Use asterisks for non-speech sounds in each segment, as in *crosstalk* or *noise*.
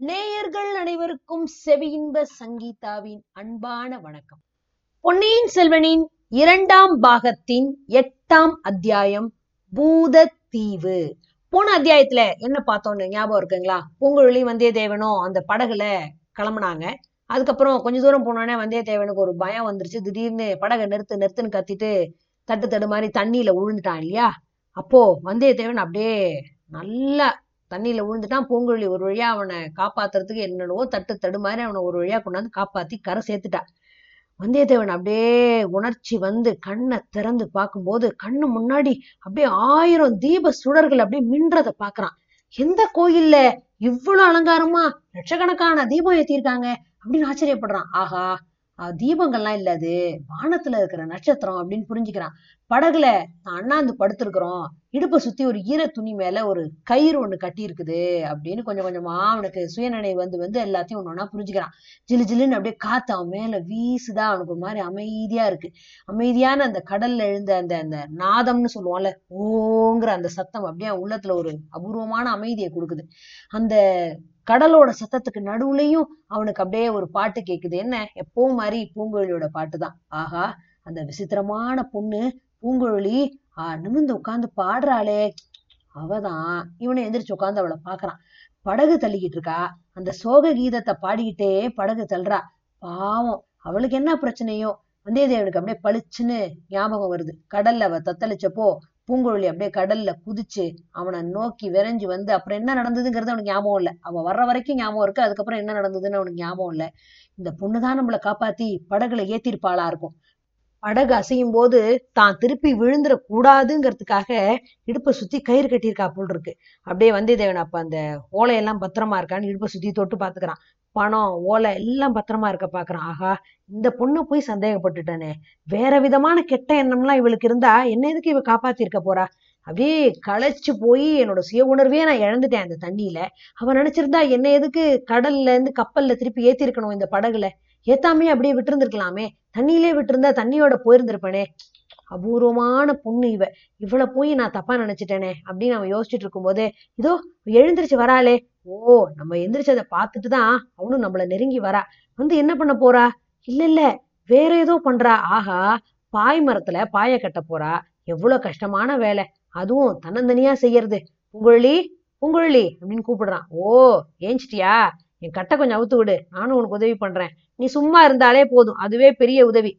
நேயர்கள் அனைவருக்கும் செவியின்ப சங்கீதாவின் அன்பான வணக்கம். பொன்னியின் செல்வனின் இரண்டாம் பாகத்தின் எட்டாம் அத்தியாயம் பூத தீவு போன அத்தியாயத்துல என்ன பார்த்தோம்னு ஞாபகம் இருக்குங்களா? பூங்குழலி வந்தியத்தேவனும் அந்த படகுல கிளம்புனாங்க. அதுக்கப்புறம் கொஞ்ச தூரம் போனோடனே வந்தியத்தேவனுக்கு ஒரு பயம் வந்துருச்சு. திடீர்னு படகை நிறுத்து நிறுத்துன்னு கத்திட்டு தட்டு தடு மாதிரி தண்ணியில விழுந்துட்டான் இல்லையா? அப்போ வந்தியத்தேவன் அப்படியே நல்லா தண்ணியில விழுந்துட்டான் பூங்குழலி ஒரு வழியா அவனை காப்பாத்துறதுக்கு என்னென்னவோ தட்டு தடு மாதிரி அவனை ஒரு வழியா கொண்டாந்து காப்பாத்தி கரை சேர்த்துட்டா. வந்தியத்தேவன் அப்படியே உணர்ச்சி வந்து கண்ணை திறந்து பார்க்கும்போது கண்ணு முன்னாடி அப்படியே ஆயிரம் தீப சுடர்கள் அப்படியே மின்றத பாக்குறான் எந்த கோயில்ல இவ்வளவு அலங்காரமா லட்சக்கணக்கான தீபம் ஏத்திருக்காங்க அப்படின்னு ஆச்சரியப்படுறான். ஆஹா தீபங்கள்லாம் இல்ல அது. வானத்துல இருக்கிற நட்சத்திரம் அப்படின்னு புரிஞ்சுக்கிறான். படகுல நான் அண்ணாந்து படுத்திருக்கிறோம். இடுப்பை சுத்தி ஒரு ஈர துணி மேல ஒரு கயிறு ஒண்ணு கட்டி இருக்குது அப்படின்னு கொஞ்சம் கொஞ்சமா அவனுக்கு சுயநினைவு வந்து வந்து எல்லாத்தையும் ஒண்ணு ஒண்ணா புரிஞ்சுக்கிறான். ஜிலு ஜிலுன்னு அப்படியே காத்து அவன் மேல வீசுதா அவனுக்கு ஒரு மாதிரி அமைதியா இருக்கு. அமைதியான அந்த கடல்ல எழுந்த அந்த அந்த நாதம்னு சொல்லுவான்ல ஓங்கிற அந்த சத்தம் அப்படியே உள்ளத்துல ஒரு அபூர்வமான அமைதியை கொடுக்குது. அந்த கடலோட சத்தத்துக்கு நடுவுலயும் அவனுக்கு அப்படியே ஒரு பாட்டு கேக்குது. என்ன? எப்பவும் மாதிரி பூங்குழலியோட பாட்டு தான் ஆஹா அந்த விசித்திரமான பொண்ணு பூங்குழலி ஆஹ் நிமிர்ந்து உட்கார்ந்து பாடுறாளே. அவதான். இவனை எந்திரிச்சு உட்கார்ந்து அவளை பாக்குறான். படகு தள்ளிக்கிட்டு இருக்கா. அந்த சோக கீதத்தை பாடிக்கிட்டே படகு தள்ளுறா. பாவம். அவளுக்கு என்ன பிரச்சனையோ? வந்தியத்தேவனுக்கு அப்படியே பளிச்சுன்னு ஞாபகம் வருது. கடல்ல அவ தத்தளிச்சப்போ பூங்குழலி அப்படியே கடல்ல குதிச்சு அவனை நோக்கி விரைஞ்சு வந்து அப்புறம் என்ன நடந்ததுங்கிறது அவனுக்கு ஞாபகம் இல்ல. அவ வர்ற வரைக்கும் ஞாபகம் இருக்கு. அதுக்கப்புறம் என்ன நடந்ததுன்னு அவனுக்கு ஞாபகம் இல்ல. இந்த பொண்ணுதான் நம்மளை காப்பாத்தி படகுல ஏத்திருப்பாளா இருக்கும். படகு அசையும் போது தான் திருப்பி விழுந்துட கூடாதுங்கிறதுக்காக இடுப்பை சுத்தி கயிறு கட்டியிருக்கா போல் இருக்கு. அப்படியே வந்தியத்தேவன் அப்ப அந்த ஓலையெல்லாம் பத்திரமா இருக்கான்னு இடுப்பை சுத்தி தொட்டு பாத்துக்கிறான் பணம் ஓலை எல்லாம் பத்திரமா இருக்க பாக்குறான். ஆஹா இந்த பொண்ணை போய் சந்தேகப்பட்டுட்டானே. வேற விதமான கெட்ட எண்ணம்லாம் இவளுக்கு இருந்தா என்ன எதுக்கு இவ காப்பாத்திருக்க போறா? அப்படியே களைச்சு போய் என்னோட சுய உணர்வே நான் இழந்துட்டேன் அந்த தண்ணியில. அவ நினைச்சிருந்தா என்ன எதுக்கு கடல்ல இருந்து கப்பல்ல திருப்பி ஏத்திருக்கணும் இந்த படகுல. ஏத்தாமே அப்படியே விட்டுருந்துருக்கலாமே. தண்ணியிலே விட்டுருந்தா தண்ணியோட போயிருந்திருப்பனே. அபூர்வமான பொண்ணு இவ. இவளை போய் நான் தப்பா நினைச்சிட்டேனே அப்படின்னு அவன் யோசிச்சுட்டு இருக்கும்போதே இதோ எழுந்திரிச்சு வராளே. ஓ நம்ம எந்திரிச்சதை பார்த்துட்டு தான் அவனும் நம்மள நெருங்கி வரா. வந்து என்ன பண்ண போறா? இல்ல இல்ல வேற ஏதோ பண்றா. ஆஹா பாய் மரத்துல பாய கட்ட போறா. எவ்வளவு கஷ்டமான வேலை. அதுவும் தன்னந்தனியா செய்யறது. பூங்குழலி புங்குழலி அப்படின்னு கூப்பிடுறான். ஓ ஏஞ்சிட்டியா? என் கட்டை கொஞ்சம் அவுத்து விடு. நானும் உனக்கு உதவி பண்றேன். நீ சும்மா இருந்தாலே போதும். அதுவே பெரிய உதவி.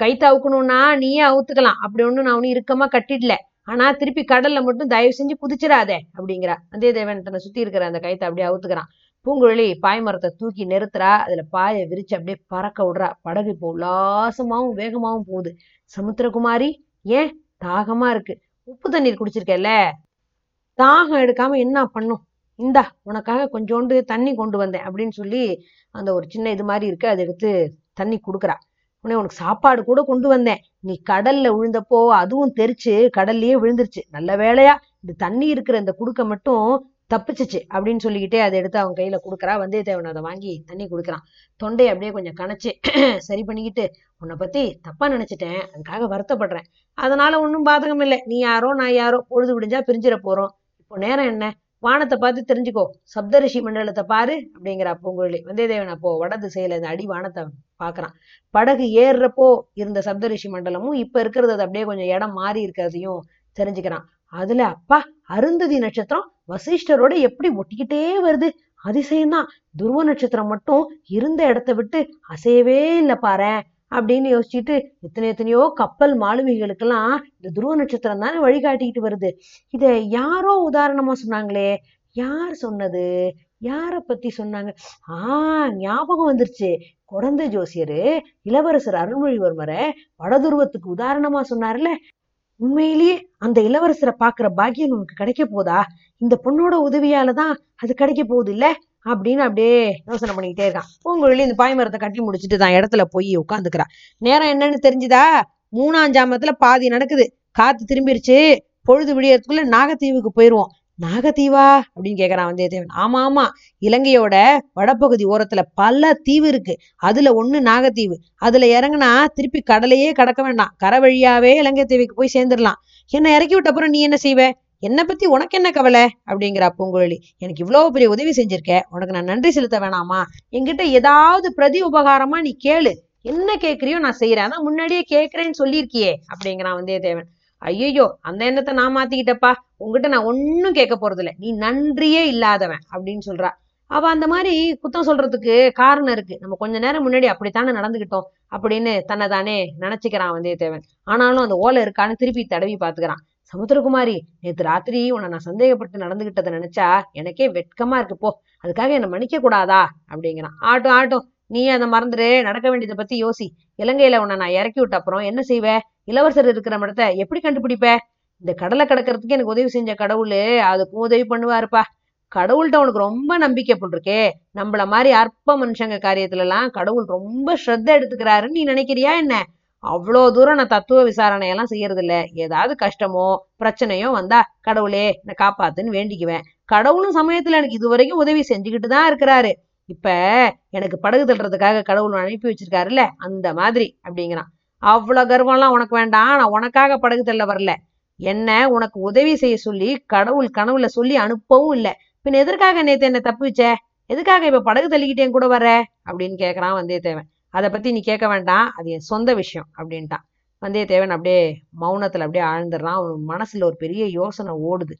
கை தவுக்கணும்னா நீயே அவுத்துக்கலாம். அப்படி ஒண்ணு நான் ஒன்னும் இறுக்கமாக கட்டிடல. ஆனா திருப்பி கடல்ல மட்டும் தயவு செஞ்சு குதிச்சிடாதே அப்படிங்கிறா. வந்தியத்தேவன் தன்னை சுத்தி இருக்கிற அந்த கைத்தை அப்படியே அவுத்துக்கிறான். பூங்குழலி பாய் மரத்தை தூக்கி நிறுத்துறா. அதுல பாயை விரிச்சு அப்படியே பறக்க விடுறா. படகு இப்போ உல்லாசமாவும் வேகமாவும் போகுது. சமுத்திரகுமாரி ஏன்? தாகமா இருக்கு. உப்பு தண்ணீர் குடிச்சிருக்கல தாகம் எடுக்காம என்ன பண்ணும்? இந்தா உனக்காக கொஞ்சோண்டு தண்ணி கொண்டு வந்தேன் அப்படின்னு சொல்லி அந்த ஒரு சின்ன இது மாதிரி இருக்கு. அதை எடுத்து தண்ணி கொடுக்குறா. உடனே உனக்கு சாப்பாடு கூட கொண்டு வந்தேன். நீ கடல்ல விழுந்தப்போ அதுவும் தெரிச்சு கடல்லயே விழுந்துருச்சு. நல்ல வேலையா இந்த தண்ணி இருக்கிற இந்த குடுக்க மட்டும் தப்பிச்சிச்சு அப்படின்னு சொல்லிக்கிட்டே அதை எடுத்து அவன் கையில கொடுக்குறா. வந்தியத்தேவன் அதை வாங்கி தண்ணி கொடுக்குறான். தொண்டையை அப்படியே கொஞ்சம் கணச்சு *clears throat* சரி பண்ணிக்கிட்டு உன்னை பத்தி தப்பா நினைச்சிட்டேன். அதுக்காக வருத்தப்படுறேன். அதனால ஒன்றும் பாதகம் இல்லை. நீ யாரோ நான் யாரோ பொழுது விடிஞ்சா பிரிஞ்சிட போறோம். இப்போ நேரம் என்ன? வானத்தை பார்த்து தெரிஞ்சுக்கோ. சப்தரிஷி மண்டலத்தை பாரு அப்படிங்கிற பூங்குழலி. வந்தியத்தேவன் அப்போ வட திசையில இந்த அடி வானத்தை பாக்குறான் படகு ஏறுறப்போ இருந்த சப்தரிஷி மண்டலமும் இப்ப இருக்கிறது அது அப்படியே கொஞ்சம் இடம் மாறி இருக்கிறதையும் தெரிஞ்சுக்கிறான். அதுல அப்பா அருந்ததி நட்சத்திரம் வசிஷ்டரோட எப்படி ஒட்டிக்கிட்டே வருது? அதிசயம்தான். துருவ நட்சத்திரம் மட்டும் இருந்த இடத்த விட்டு அசையவே இல்லை பாரு அப்படின்னு யோசிச்சுட்டு எத்தனை எத்தனையோ கப்பல் மாலுமிகளுக்கெல்லாம் இந்த துருவ நட்சத்திரம் தானே வழிகாட்டிக்கிட்டு வருது. இத யாரோ உதாரணமா சொன்னாங்களே? யார் சொன்னது? யாரை பத்தி சொன்னாங்க? ஆஹ் ஞாபகம் வந்துருச்சு. குழந்தை ஜோசியரு இளவரசர் அருள்மொழிவர்மரை வடதுருவத்துக்கு உதாரணமா சொன்னார்ல. உண்மையிலேயே அந்த இளவரசரை பாக்குற பாக்கியம் நமக்கு கிடைக்க போதா? இந்த பொண்ணோட உதவியால தான் அது கிடைக்க போகுது இல்ல? அப்படின்னு அப்படியே யோசனை பண்ணிக்கிட்டே இருக்கான். பூங்குழலி இந்த பாய்மரத்தை கட்டி முடிச்சுட்டு தான் இடத்துல போய் உட்காந்துக்கிறா நேரம் என்னன்னு தெரிஞ்சுதா? மூணாஞ்சாமத்துல பாதி நடக்குது. காத்து திரும்பிருச்சு. பொழுது விடியறதுக்குள்ள நாகத்தீவுக்கு போயிருவோம். நாகத்தீவா? அப்படின்னு கேக்குறான் வந்தியத்தேவன். ஆமா ஆமா. இலங்கையோட வடப்பகுதி ஓரத்துல பல தீவு இருக்கு. அதுல ஒண்ணு நாகத்தீவு. அதுல இறங்குனா திருப்பி கடலையே கடக்க வேண்டாம். கரை வழியாவே இலங்கை தீவுக்கு போய் சேர்ந்துடலாம் என்ன இறக்கி விட்ட அப்புறம் நீ என்ன செய்வ? என்னை பத்தி உனக்கு என்ன கவலை? அப்படிங்கிறா பூங்குழலி எனக்கு இவ்வளவு பெரிய உதவி செஞ்சிருக்க? உனக்கு நான் நன்றி செலுத்த வேணாமா? என்கிட்ட ஏதாவது பிரதி உபகாரமா நீ கேளு. என்ன கேட்கறியோ நான் செய்யறேன் அதான் முன்னாடியே கேட்கறேன்னு சொல்லியிருக்கியே அப்படிங்கிறான் வந்தியத்தேவன். ஐயோ அந்த எண்ணத்தை நான் மாத்திக்கிட்டப்பா. உங்ககிட்ட நான் ஒன்னும் கேட்க போறது நீ நன்றியே இல்லாதவன் அப்படின்னு சொல்றா. அவ அந்த மாதிரி குத்தம் சொல்றதுக்கு காரணம் இருக்கு. நம்ம கொஞ்ச நேரம் முன்னாடி அப்படித்தானே நடந்துகிட்டோம் அப்படின்னு தன்னை தானே நினைச்சுக்கிறான் வந்தியத்தேவன். ஆனாலும் அந்த ஓலை இருக்கான்னு திருப்பி தடவி பாத்துக்கிறான் சமுத்திரகுமாரி நேற்று ராத்திரி உன்னை நான் சந்தேகப்பட்டு நடந்துகிட்டதை நினைச்சா எனக்கே வெட்கமா இருக்கு போ. அதுக்காக என்னை மன்னிக்க கூடாதா அப்படிங்கிறான். ஆட்டும் ஆட்டும். நீ அதை மறந்துடு நடக்க வேண்டியதை பத்தி யோசி. இலங்கையில உன்னை நான் இறக்கி விட்ட அப்புறம் என்ன செய்வேன் இளவரசர் இருக்கிற இடத்த எப்படி கண்டுபிடிப்ப? இந்த கடலை கடக்கிறதுக்கு எனக்கு உதவி செஞ்ச கடவுள் அதுக்கும் உதவி பண்ணுவாருப்பா. கடவுள்கிட்ட உனக்கு ரொம்ப நம்பிக்கை போட்டிருக்கே. நம்மள மாதிரி அற்ப மனுஷங்க காரியத்துல எல்லாம் கடவுள் ரொம்ப ஸ்ரத்த எடுத்துக்கிறாருன்னு நீ நினைக்கிறியா என்ன? அவ்வளோ தூரம் நான் தத்துவ விசாரணை எல்லாம் செய்யறது இல்ல ஏதாவது கஷ்டமோ பிரச்சனையோ வந்தா கடவுளே என்னை காப்பாத்துன்னு வேண்டிக்குவேன். கடவுளும் சமயத்துல எனக்கு இது வரைக்கும் உதவி செஞ்சுக்கிட்டு தான் இருக்கிறாரு. இப்ப எனக்கு படகு தள்ளுறதுக்காக கடவுள் அனுப்பி வச்சிருக்காருல்ல அந்த மாதிரி அப்படிங்கிறான். அவ்வளவு கர்வம்லாம் உனக்கு வேண்டாம் நான் உனக்காக படகு தள்ள வரல. என்ன உனக்கு உதவி செய்ய சொல்லி கடவுள் கனவுல சொல்லி அனுப்பவும் இல்லை. பின் எதற்காக நேத்து என்ன தப்பு வச்ச எதுக்காக இப்ப படகு தள்ளிக்கிட்டே கூட வர அப்படின்னு கேக்குறான் வந்தியத்தேவன். அதை பத்தி நீ கேட்க வேண்டாம். அது என் சொந்த விஷயம் அப்படின்ட்டான். வந்தியத்தேவன் அப்படியே மௌனத்துல அப்படியே ஆழ்ந்துடுறான். அவன் மனசுல ஒரு பெரிய யோசனை ஓடுது.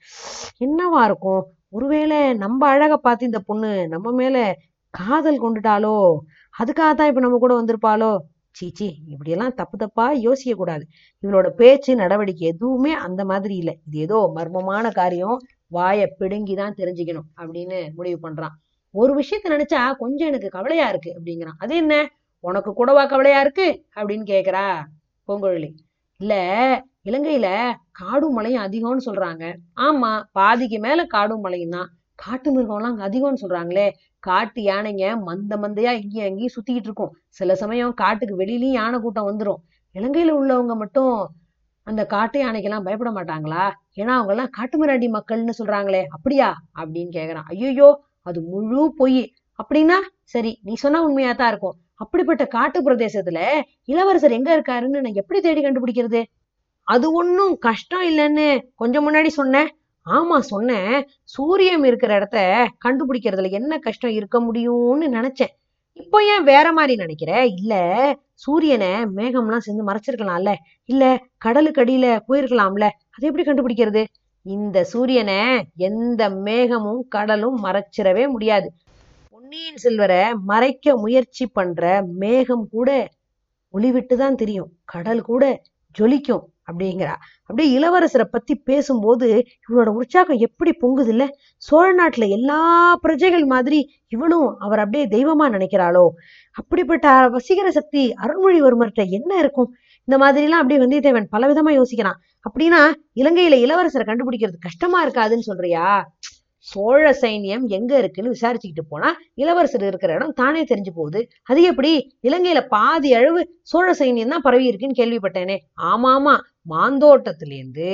என்னவா இருக்கும்? ஒருவேளை நம்ம அழகை பார்த்து இந்த பொண்ணு நம்ம மேல காதல் கொண்டுட்டாலோ? அதுக்காக தான் இப்ப நம்ம கூட வந்திருப்பாளோ? சீச்சி இப்படியெல்லாம் தப்பு தப்பா யோசிக்க கூடாது. இவளோட பேச்சு நடவடிக்கை எதுவுமே அந்த மாதிரி இல்லை. இது ஏதோ மர்மமான காரியம். வாயை பிடுங்கி தான் தெரிஞ்சுக்கணும் அப்படின்னு முடிவு பண்றான். ஒரு விஷயத்த நினைச்சா கொஞ்சம் எனக்கு கவலையா இருக்கு அப்படிங்கிறான். அது என்ன? உனக்கு கூடவா கவலையா இருக்கு? அப்படின்னு கேக்குறா பூங்குழலி. இல்ல இலங்கையில காடும் மலையும் அதிகம்னு சொல்றாங்க. ஆமா பாதிக்கு மேல காடும் மலையும் தான் காட்டு மிருகம்லாம் அங்க அதிகம்னு சொல்றாங்களே. காட்டு யானைங்க மந்த மந்தையா இங்கேயும் அங்கேயும் சுத்திக்கிட்டு இருக்கும். சில சமயம் காட்டுக்கு வெளியிலயும் யானை கூட்டம் வந்துரும். இலங்கையில உள்ளவங்க மட்டும் அந்த காட்டு யானைக்கெல்லாம் பயப்பட மாட்டாங்களா? ஏன்னா அவங்க எல்லாம் காட்டுமிராண்டி மக்கள்னு சொல்றாங்களே. அப்படியா? அப்படின்னு கேக்குறான். ஐயோ அது முழு பொய். அப்படின்னா சரி நீ சொன்னா உண்மையா தான் இருக்கும். அப்படிப்பட்ட காட்டு பிரதேசத்துல இளவரசர் எங்க இருக்காருன்னு நான் எப்படி தேடி கண்டுபிடிக்கிறது? அது ஒன்றும் கஷ்டம் இல்லைன்னு கொஞ்சம் முன்னாடி சொன்னேன். ஆமா சொன்னேன். சூரியன் இருக்கிற இடத்த கண்டுபிடிக்கிறதுல என்ன கஷ்டம் இருக்க முடியும்னு நினைச்சேன். இப்போ ஏன் வேற மாதிரி நினைக்கிற? இல்ல சூரியனை மேகம்லாம் சேர்ந்து மறைச்சிருக்கலாம்ல. இல்ல கடலுக்கு அடியில போயிருக்கலாம்ல. அதை எப்படி கண்டுபிடிக்கிறது? இந்த சூரியனை எந்த மேகமும் கடலும் மறைச்சிடவே முடியாது. பொன்னியின் செல்வரை மறைக்க முயற்சி பண்ற மேகம் கூட ஒளிவிட்டு தான் தெரியும். கடல் கூட ஜொலிக்கும் அப்படிங்கிறா. அப்படியே இளவரசரை பத்தி பேசும்போது இவனோட உற்சாகம் எப்படி பொங்குது இல்ல சோழ நாட்டுல எல்லா பிரஜைகள் மாதிரி இவனும் அவர் அப்படியே தெய்வமா நினைக்கிறாளோ? அப்படிப்பட்ட வசீகர சக்தி அருள்மொழிவர்மர்கிட்ட என்ன இருக்கும்? இந்த மாதிரி எல்லாம் அப்படியே வந்தியத்தேவன் பலவிதமா யோசிக்கிறான். அப்படின்னா இலங்கையில இளவரசரை கண்டுபிடிக்கிறது கஷ்டமா இருக்காதுன்னு சொல்றியா? சோழ சைன்யம் எங்க இருக்குன்னு விசாரிச்சுக்கிட்டு போனா இளவரசர் இருக்கிற இடம் தானே தெரிஞ்சு போகுது. அது எப்படி? இலங்கையில பாதி அளவு சோழ சைன்யம் தான் பரவி இருக்குன்னு கேள்விப்பட்டேனே. ஆமா ஆமா மாந்தோட்டத்திலேருந்து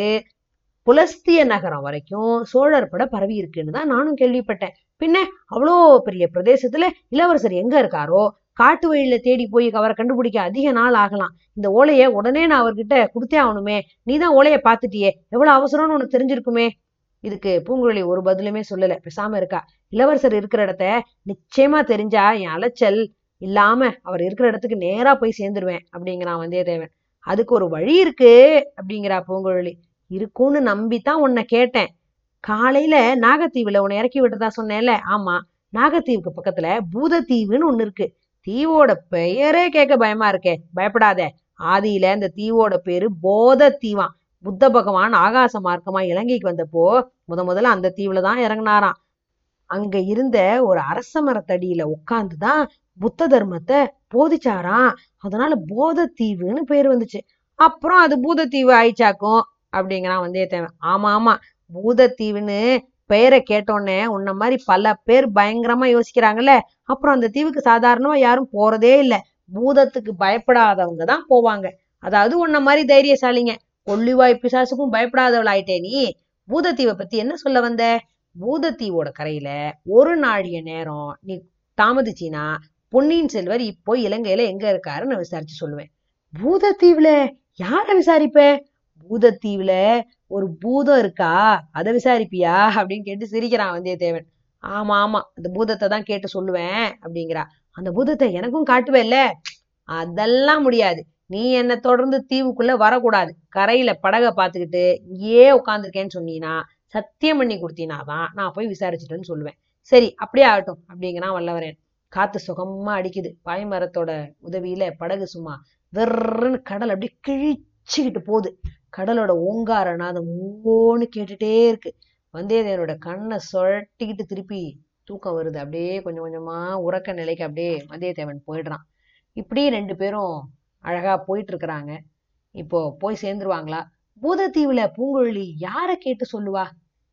புலஸ்திய நகரம் வரைக்கும் சோழர் பட பரவி இருக்குன்னு தான் நானும் கேள்விப்பட்டேன். பின்ன அவ்வளோ பெரிய பிரதேசத்துல இளவரசர் எங்க இருக்காரோ? காட்டு வழியில தேடி போய் அவரை கண்டுபிடிக்க அதிக நாள் ஆகலாம். இந்த ஓலையை உடனே நான் அவர்கிட்ட கொடுத்தே ஆகணுமே. நீ தான் பார்த்துட்டியே. எவ்வளவு அவசரம்னு உனக்கு தெரிஞ்சிருக்குமே? இதுக்கு பூங்குழலி ஒரு பதிலுமே சொல்லல. பேசாம இருக்கா. இளவரசர் இருக்கிற இடத்த நிச்சயமா தெரிஞ்சா என் அலைச்சல் இல்லாம அவர் இருக்கிற இடத்துக்கு நேரா போய் சேர்ந்துருவேன் அப்படிங்கிறான் வந்தியத்தேவன். அதுக்கு ஒரு வழி இருக்கு அப்படிங்கிறா பூங்குழலி. இருக்கும்னு நம்பித்தான் உன்னை கேட்டேன். காலையில நாகத்தீவுல உன்னை இறக்கி விட்டதா சொன்னேன்ல? ஆமா. நாகத்தீவுக்கு பக்கத்துல பூதத்தீவுன்னு ஒண்ணு இருக்கு. தீவோட பெயரே கேட்க பயமா இருக்கே. பயப்படாத. ஆதியில இந்த தீவோட பேரு போத தீவான் புத்த பகவான் ஆகாச மார்க்கமா இலங்கைக்கு வந்தப்போ முத முதல்ல அந்த தீவுல தான் இறங்கினாராம். அங்க இருந்த ஒரு அரச மரத்தடியில உட்கார்ந்துதான் புத்த தர்மத்தை போதிச்சாராம். அதனால போத தீவுன்னு பேர் வந்துச்சு. அப்புறம் அது பூதத்தீவு ஆயிச்சாக்கும் அப்படிங்கிறான் வந்தியத்தேவன். ஆமா ஆமா. பூதத்தீவுன்னு பெயரை கேட்டோடனே உன்ன மாதிரி பல பேர் பயங்கரமா யோசிக்கிறாங்கல்ல. அப்புறம் அந்த தீவுக்கு சாதாரணமா யாரும் போறதே இல்ல. பூதத்துக்கு பயப்படாதவங்க தான் போவாங்க. அதாவது உன்ன மாதிரி தைரியசாலிங்க. கொள்ளிவாய் பிசாசுக்கும் பயப்படாதவள் ஆயிட்டே நீ. பூதத்தீவை பத்தி என்ன சொல்ல வந்த? பூதத்தீவோட கரையில ஒரு நாழிய நேரம் நீ தாமதிச்சினா பொன்னியின் செல்வர் இப்போ இலங்கையில எங்க இருக்காருன்னு விசாரிச்சு சொல்லுவேன். பூதத்தீவுல யார விசாரிப்ப? பூதத்தீவுல ஒரு பூதம் இருக்கா? அதை விசாரிப்பியா? அப்படின்னு கேட்டு சிரிக்கிறான் வந்தியத்தேவன். ஆமா ஆமா அந்த பூதத்தை தான் கேட்டு சொல்லுவேன் அப்படிங்கிறா. அந்த பூதத்தை எனக்கும் காட்டுவேல்ல? அதெல்லாம் முடியாது. நீ என்னை தொடர்ந்து தீவுக்குள்ள வரக்கூடாது. கரையில படகை பார்த்துக்கிட்டு இங்கேயே உட்காந்துருக்கேன்னு சொன்னீங்கன்னா சத்தியம் பண்ணி கொடுத்தீனாதான் நான் போய் விசாரிச்சுட்டேன்னு சொல்லுவேன். சரி அப்படியே ஆகட்டும் அப்படிங்கிறான் வல்லவரேன். காத்து சுகமா அடிக்குது. பாய்மரத்தோட உதவியில படகு சும்மா வெறுன்னு கடல் அப்படியே கிழிச்சுக்கிட்டு போகுது. கடலோட ஓங்கார நாதம் ஓன்னு கேட்டுட்டே இருக்கு. வந்தியத்தேவனோட கண்ணை சொட்டிக்கிட்டு திருப்பி தூக்கம் வருது. அப்படியே கொஞ்சம் கொஞ்சமா உறக்க நிலைக்கு அப்படியே வந்தியத்தேவன் போயிடுறான். இப்படி ரெண்டு பேரும் அழகா போயிட்டுருக்குறாங்க. இப்போ போய் சேர்ந்துருவாங்களா? பூதத்தீவுல பூங்குழலி யாரை கேட்டு சொல்லுவா?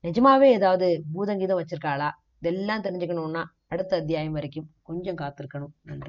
நிஜமாவே ஏதாவது பூதங்கீதம் வச்சிருக்காளா? இதெல்லாம் தெரிஞ்சுக்கணும்னா அடுத்த அத்தியாயம் வரைக்கும் கொஞ்சம் காத்திருக்கணும். நன்றி.